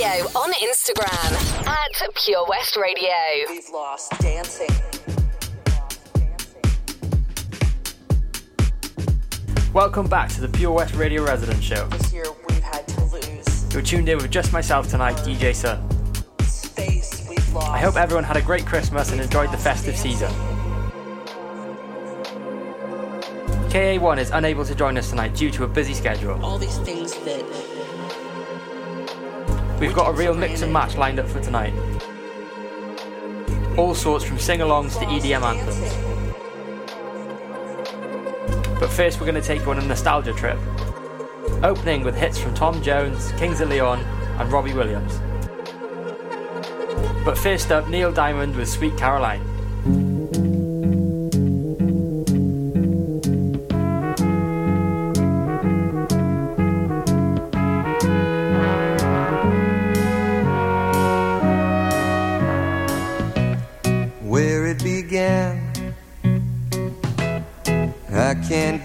Radio on Instagram at Pure West Radio. We've lost dancing. Welcome back to the Pure West Radio Resident Show. This year we've had to lose You're tuned in with just myself tonight, Deejayson. space. We've lost. I hope everyone had a great Christmas and enjoyed the festive season. KA1 is unable to join us tonight due to a busy schedule. all these things that We've got a real mix and match lined up for tonight. All sorts from sing alongs to EDM anthems. But first, we're going to take you on a nostalgia trip. Opening with hits from Tom Jones, Kings of Leon, and Robbie Williams. But first up, Neil Diamond with Sweet Caroline.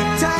Good times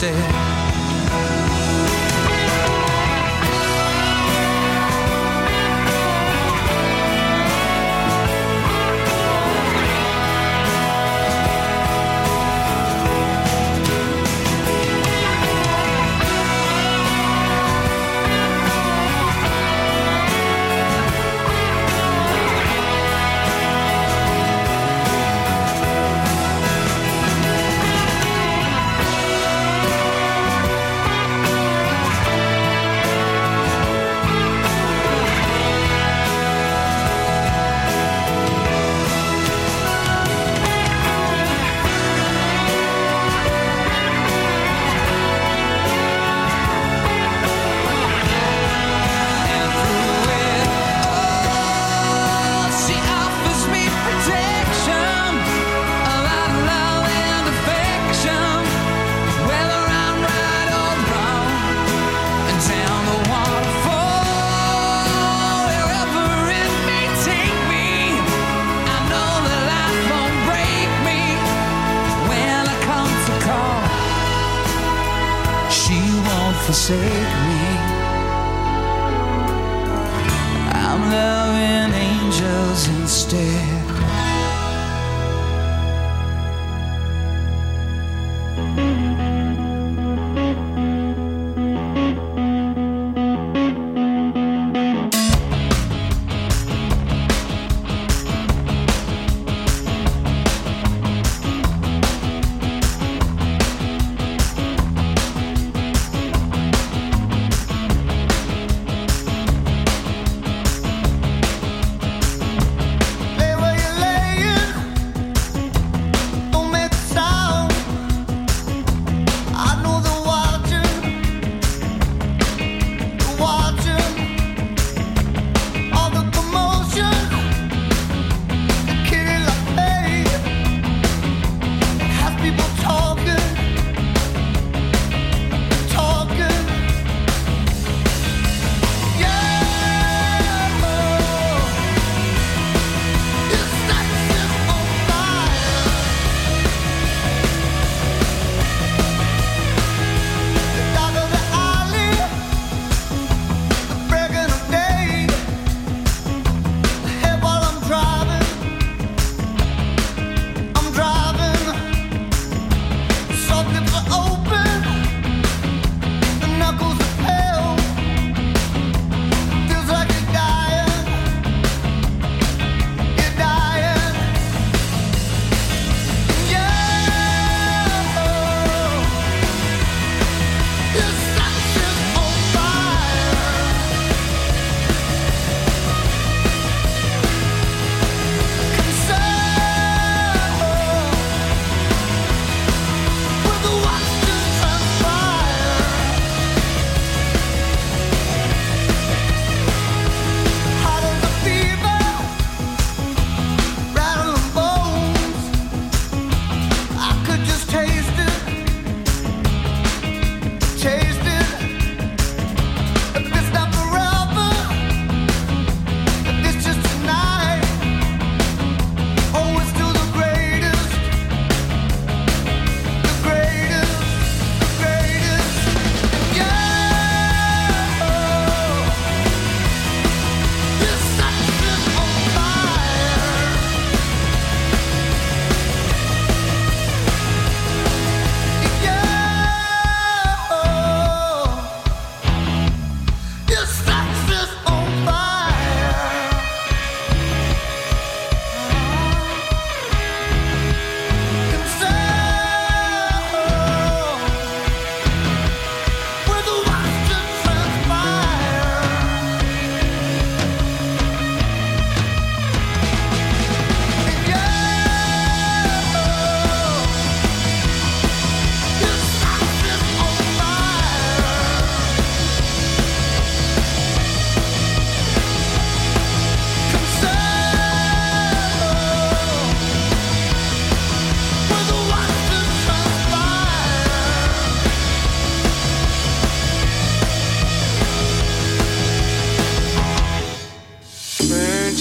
instead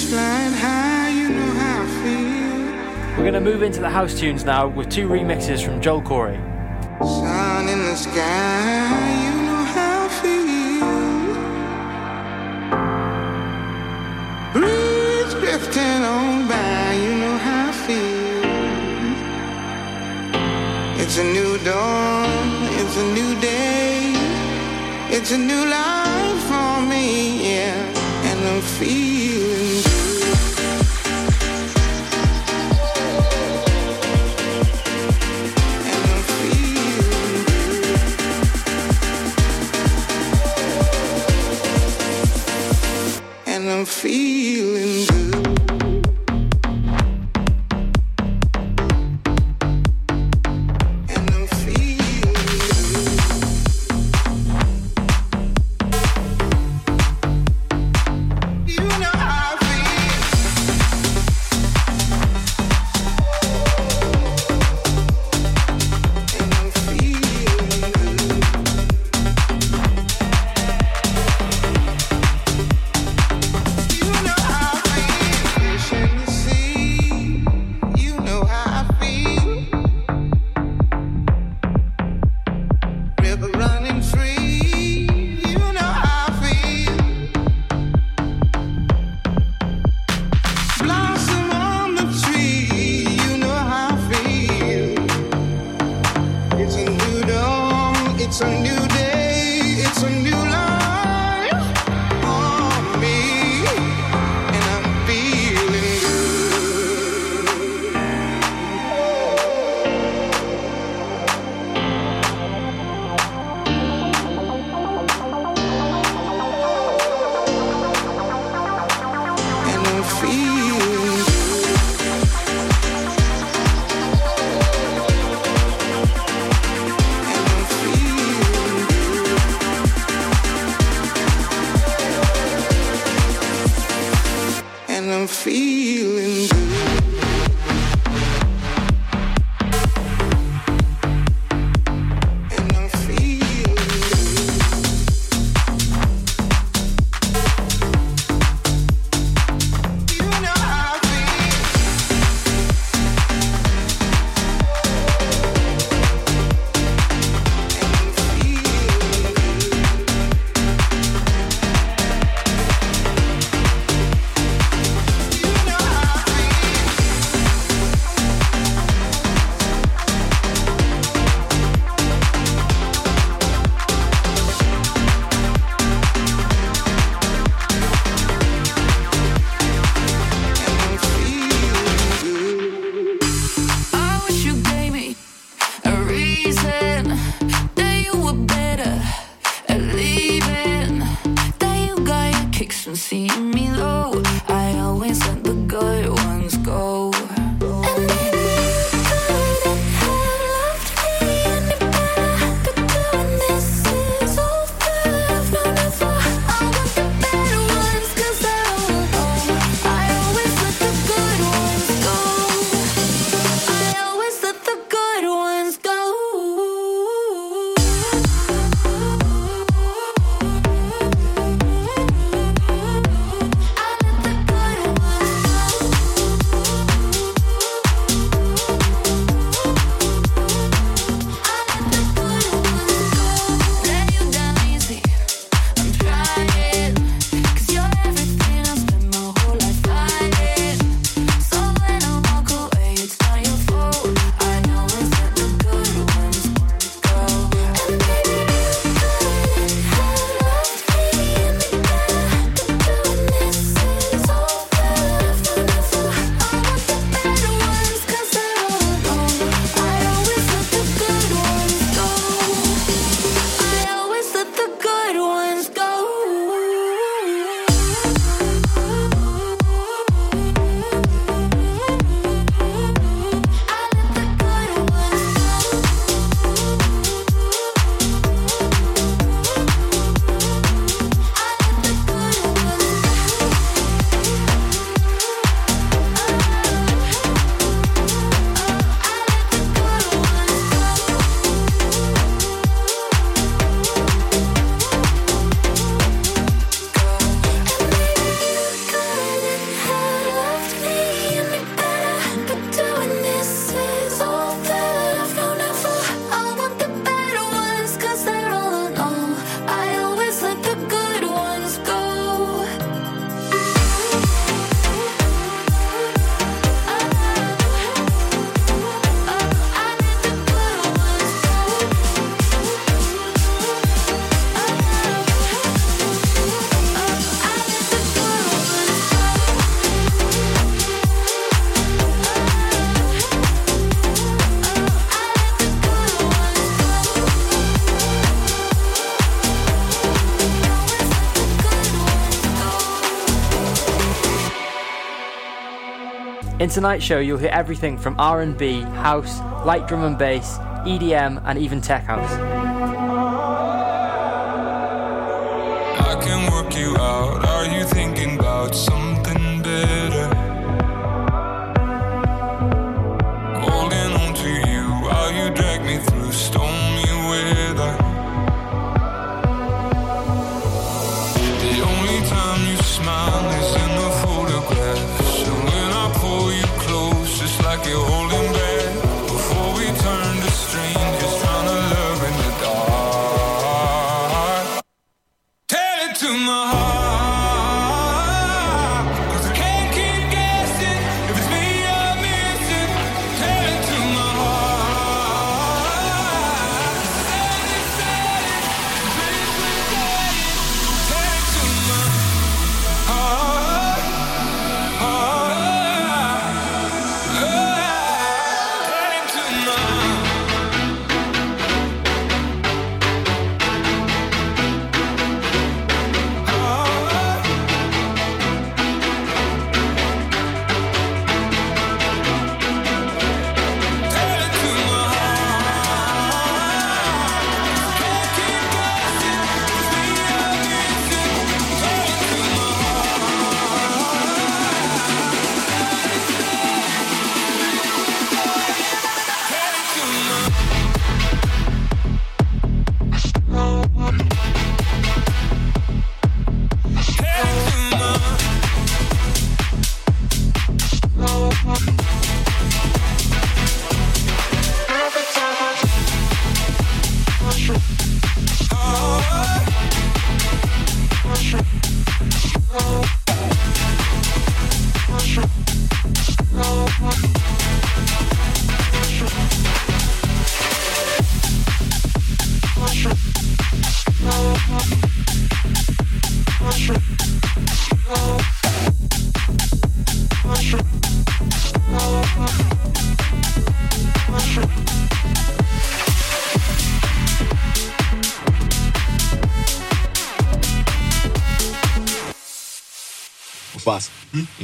We're going to move into the house tunes now with two remixes from Joel Corry. Sun in the sky, you know how I feel. Breeze drifting on by, you know how I feel. It's a new dawn, it's a new day, it's a new life for me, yeah, and I'm feeling. feeling good. In tonight's show, you'll hear everything from R&B, house, light drum and bass, EDM, and even tech house.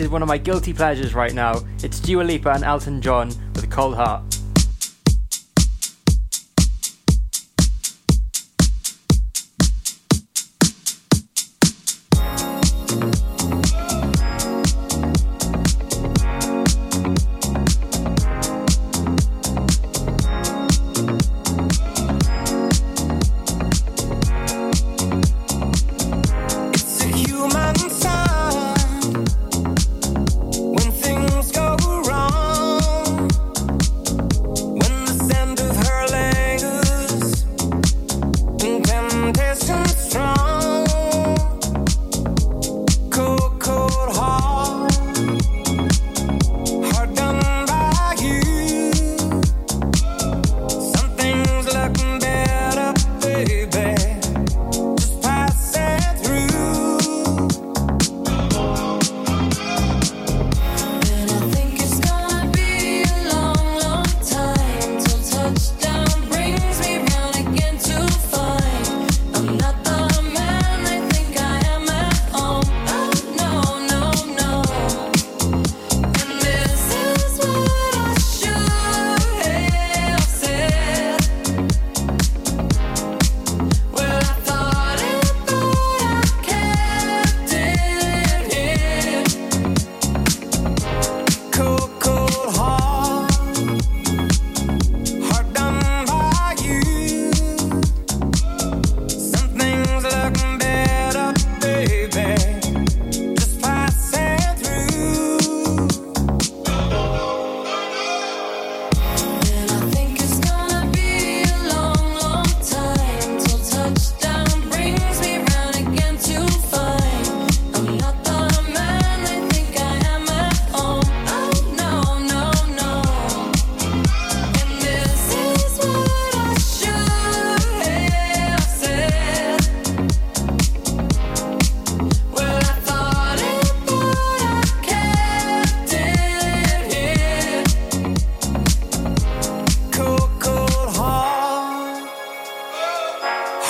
is one of my guilty pleasures right now. It's Dua Lipa and Elton John with Cold Heart.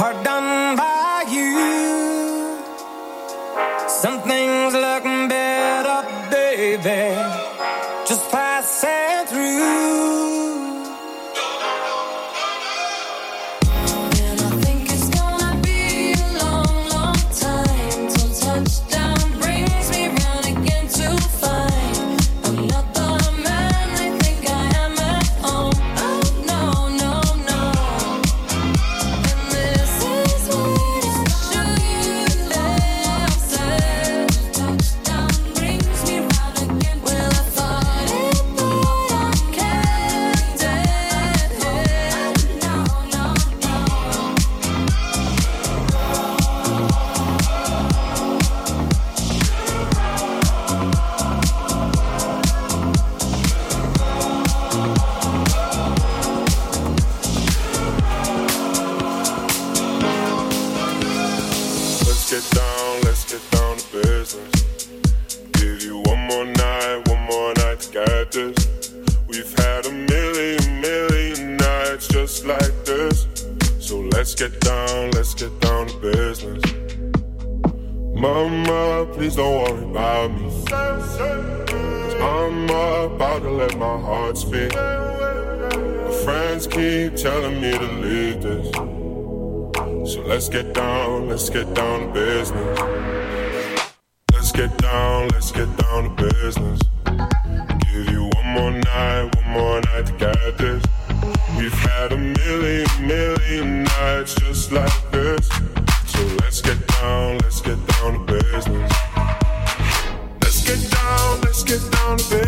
hard done by you. Down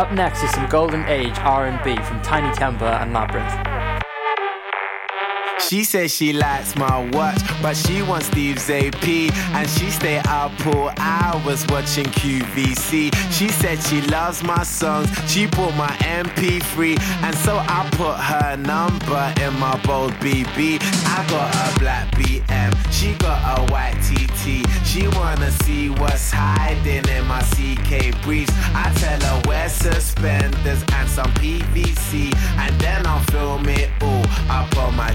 Up next is some golden age R&B from Tinie Tempah and Labrinth. She says she likes my watch, but she wants Steve's AP. And she stay up all hours watching QVC. She said she loves my songs, she bought my MP3. And so I put her number in my bold BB. I got a black BM, she got a white TT. She wanna see what's hiding in my CK briefs. I tell her wear suspenders and some PVC. And then I'll film it all up on my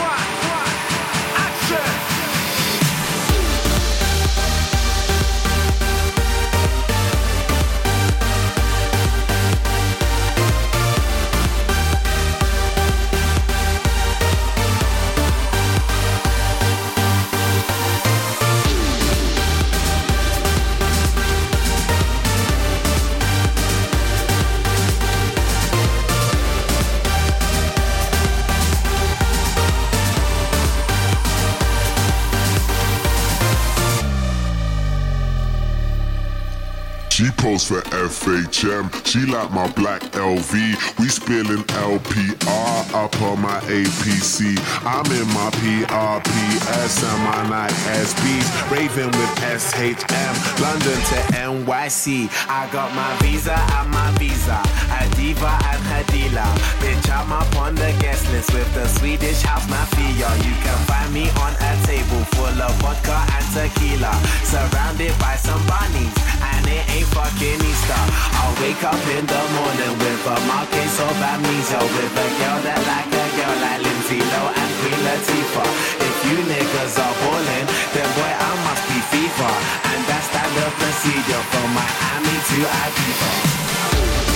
She posts for FHM. She like my black LV. We spilling LPR up on my APC. I'm in my PRPS and my Nike SBs. Raving with SHM. London to NYC. I got my visa and my visa. A diva and dealer. Bitch, I'm up on the guest list with the Swedish house mafia. You can find me on a table full of vodka and tequila. Surrounded by some bunnies. And it ain't Easter. I'll wake up in the morning with a mark case of amnesia. With a girl that like a girl like Lindsay Lowe and Queen Latifah. If you niggas are ballin', then boy, I must be FIFA. And that's that the procedure from Miami to Ibiza.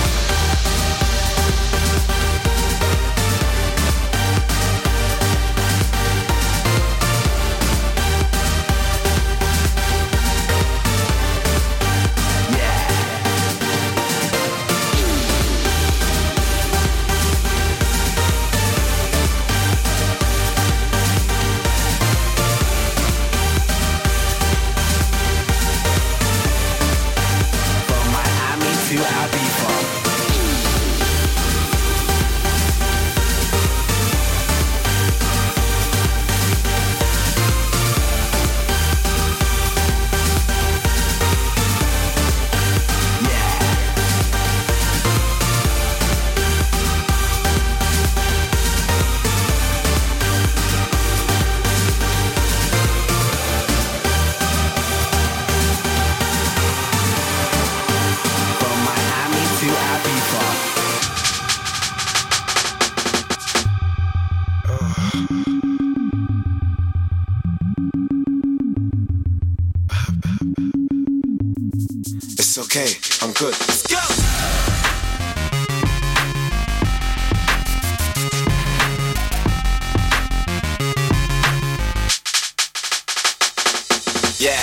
Yeah,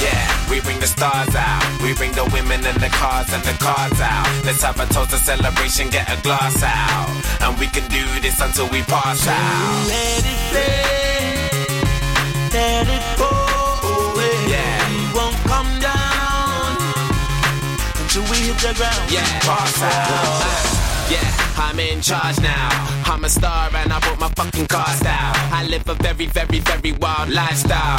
yeah, we bring the stars out. We bring the women and the cars and the cards out. Let's have a toast, a celebration, get a glass out. And we can do this until we pass out. Let it play, let it go away. Yeah. We won't come down until we hit the ground. Yeah, pass out. Yeah, I'm in charge now. I'm a star and I brought my fucking cars out. I live a very, very, very wild lifestyle.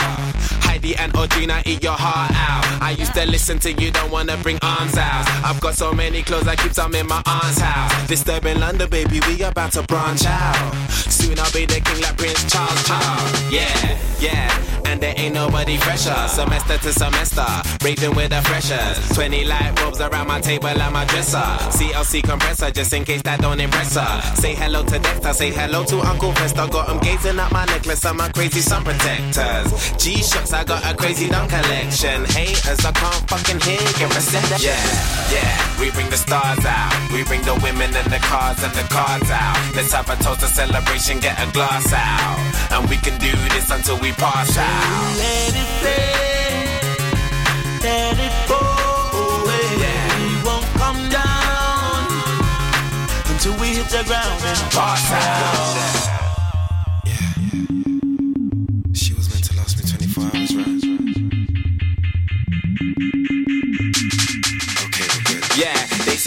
Heidi and Audrina eat your heart out. I used to listen to you, don't wanna bring arms out. I've got so many clothes, I keep some in my aunt's house. Disturbing London, baby, we about to branch out. Soon I'll be the king like Prince Charles, Charles. Yeah, yeah. And there ain't nobody fresher. Semester to semester, raving with the freshers. 20 light bulbs around my table and my dresser. CLC compressor, just in case that don't impress her. Say hello to Dexter, say hello to Uncle Fester. Got him gazing at my necklace and my crazy sun protectors. G-Shocks, I got a crazy dumb collection. Haters, I can't fucking hear you. Reception. Yeah, yeah, we bring the stars out. We bring the women and the cars and the cards out. Let's have a toast, a celebration, get a glass out. And we can do this until we pass out. Let it play, let it go We won't come down Until we hit the ground and pass out.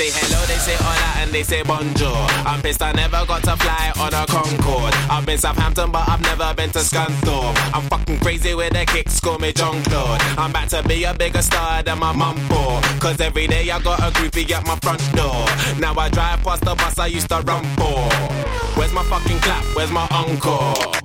Say hello, they say hola, and they say bonjour. I'm pissed I never got to fly on a Concorde. I've been Southampton, but I've never been to Scunthorpe. I'm fucking crazy with the kicks, call me Jean-Claude. I'm about to be a bigger star than my mum for. Cause every day I got a groupie at my front door. Now I drive past the bus I used to run for. Where's my fucking clap? Where's my encore?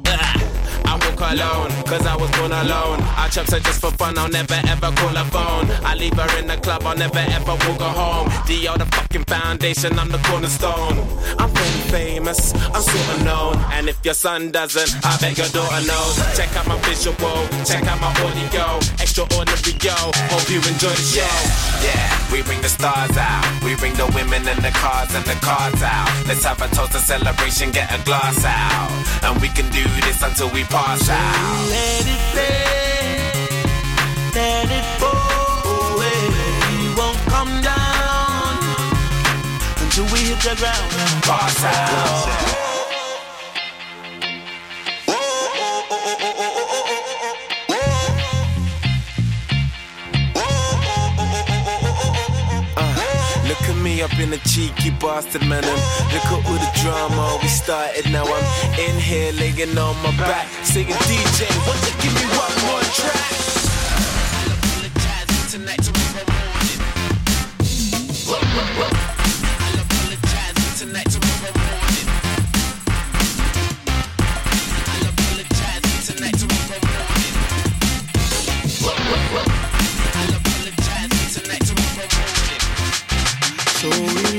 Walk cause I was born alone. I chops her just for fun, I'll never ever call her phone. I leave her in the club, I'll never ever walk her home. D.O. the fucking foundation, I'm the cornerstone. I'm famous, I'm sorta known. And if your son doesn't, I bet your daughter knows. Check out my visual, check out my audio. Extraordinary, yo. Hope you enjoy the show. Yeah, we bring the stars out. We bring the women and the cars and the cards out. Let's have a toast, a celebration, get a glass out. And we can do this until we pass out. Let it let it fall away. We won't come down until we hit the ground and pass up in a cheeky bastard, man. And look at all the drama we started. Now I'm in here laying on my back, saying, DJ, won't you give me one more track? Tonight tomorrow morning. Whoa, whoa, whoa.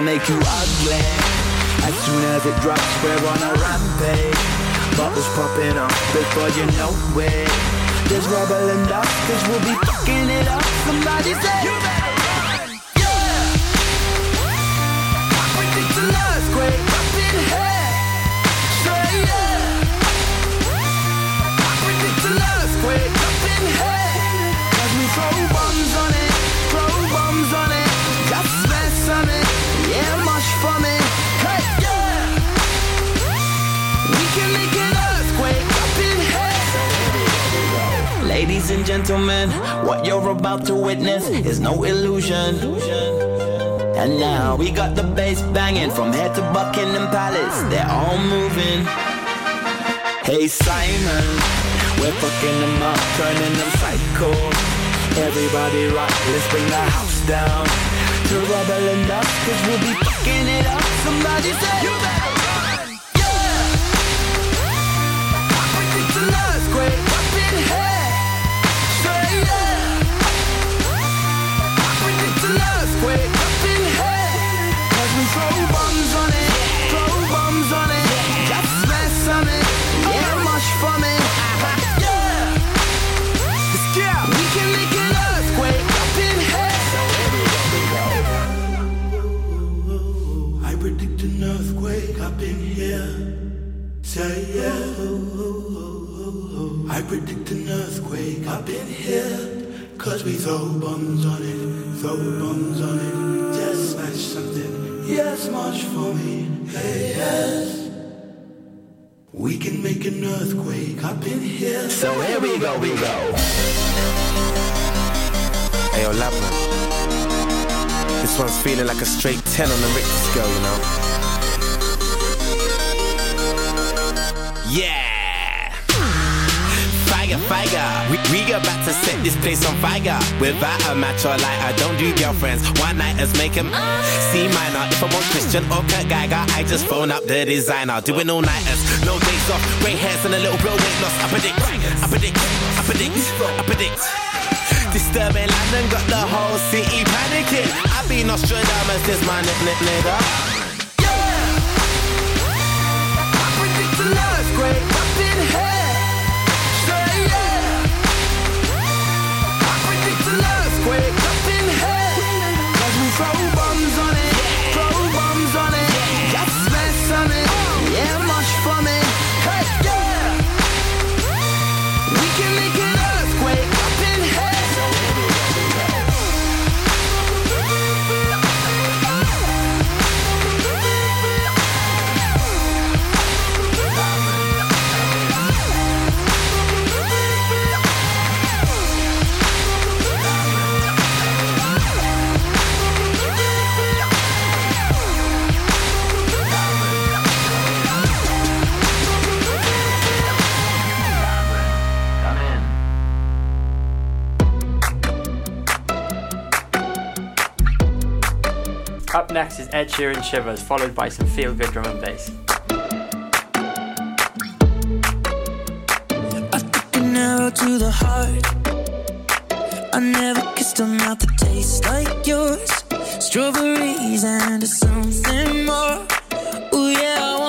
Cause I make you ugly. As soon as it drops, we're on a rampage. Bubbles popping up before you know it. There's rubble and dust, cause we'll be fucking it up. Somebody say, You better run! Yeah! I predict an earthquake up in here. Say yeah! I predict an earthquake And gentlemen, what you're about to witness is no illusion. And now we got the bass banging from head to Buckingham Palace. They're all moving. Hey Simon, we're fucking them up, turning them psycho. Everybody rock, let's bring the house down to rubble and dust, cause we'll be fucking it up. Somebody say, You better run! Yeah! I predict an earthquake I predict an earthquake up in here. Cause we throw bombs on it, throw bombs on it. Just smash something, yes, much for me. Hey, yes. We can make an earthquake up in here. So here we go, we go. Hey, yo, Labman. This one's feeling like a straight 10 on the Richter scale, you know? Yeah! Fire, fire. We, we about to set this place on fire. Without a match or light, I don't do girlfriends. One nighters make them C minor. If I want Christian or Kurt Geiger, I just phone up the designer. Doing all nighters, no days off. Grey hairs and a little bit weight loss. I predict, I predict, I predict, I predict. Disturbing London got the whole city panicking. I be Nostradamus, this my nick, nick, nigga. Earthquake up in here. Next is Ed Sheeran Shivers, followed by some feel good drum and bass. an arrow to the heart. I never kissed a mouth that tastes like yours. Strawberries and something more. Ooh, yeah,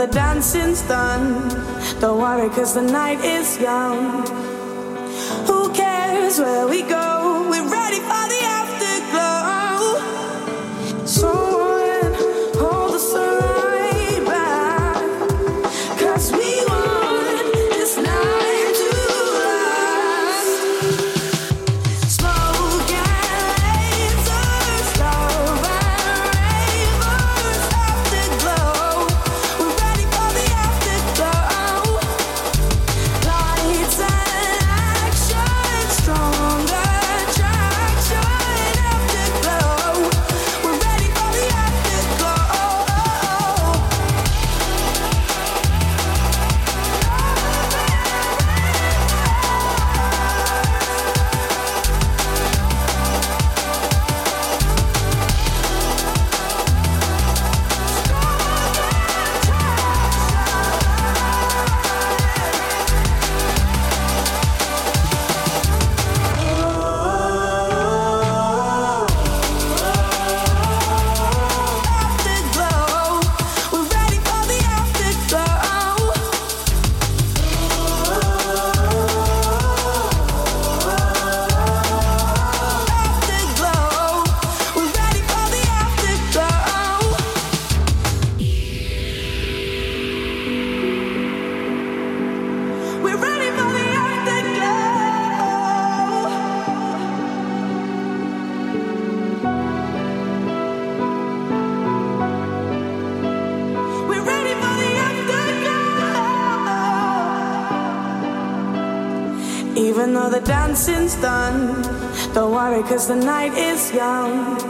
the dancing's done. Don't worry, cause the night is young. Who cares where we go? cause the night is young.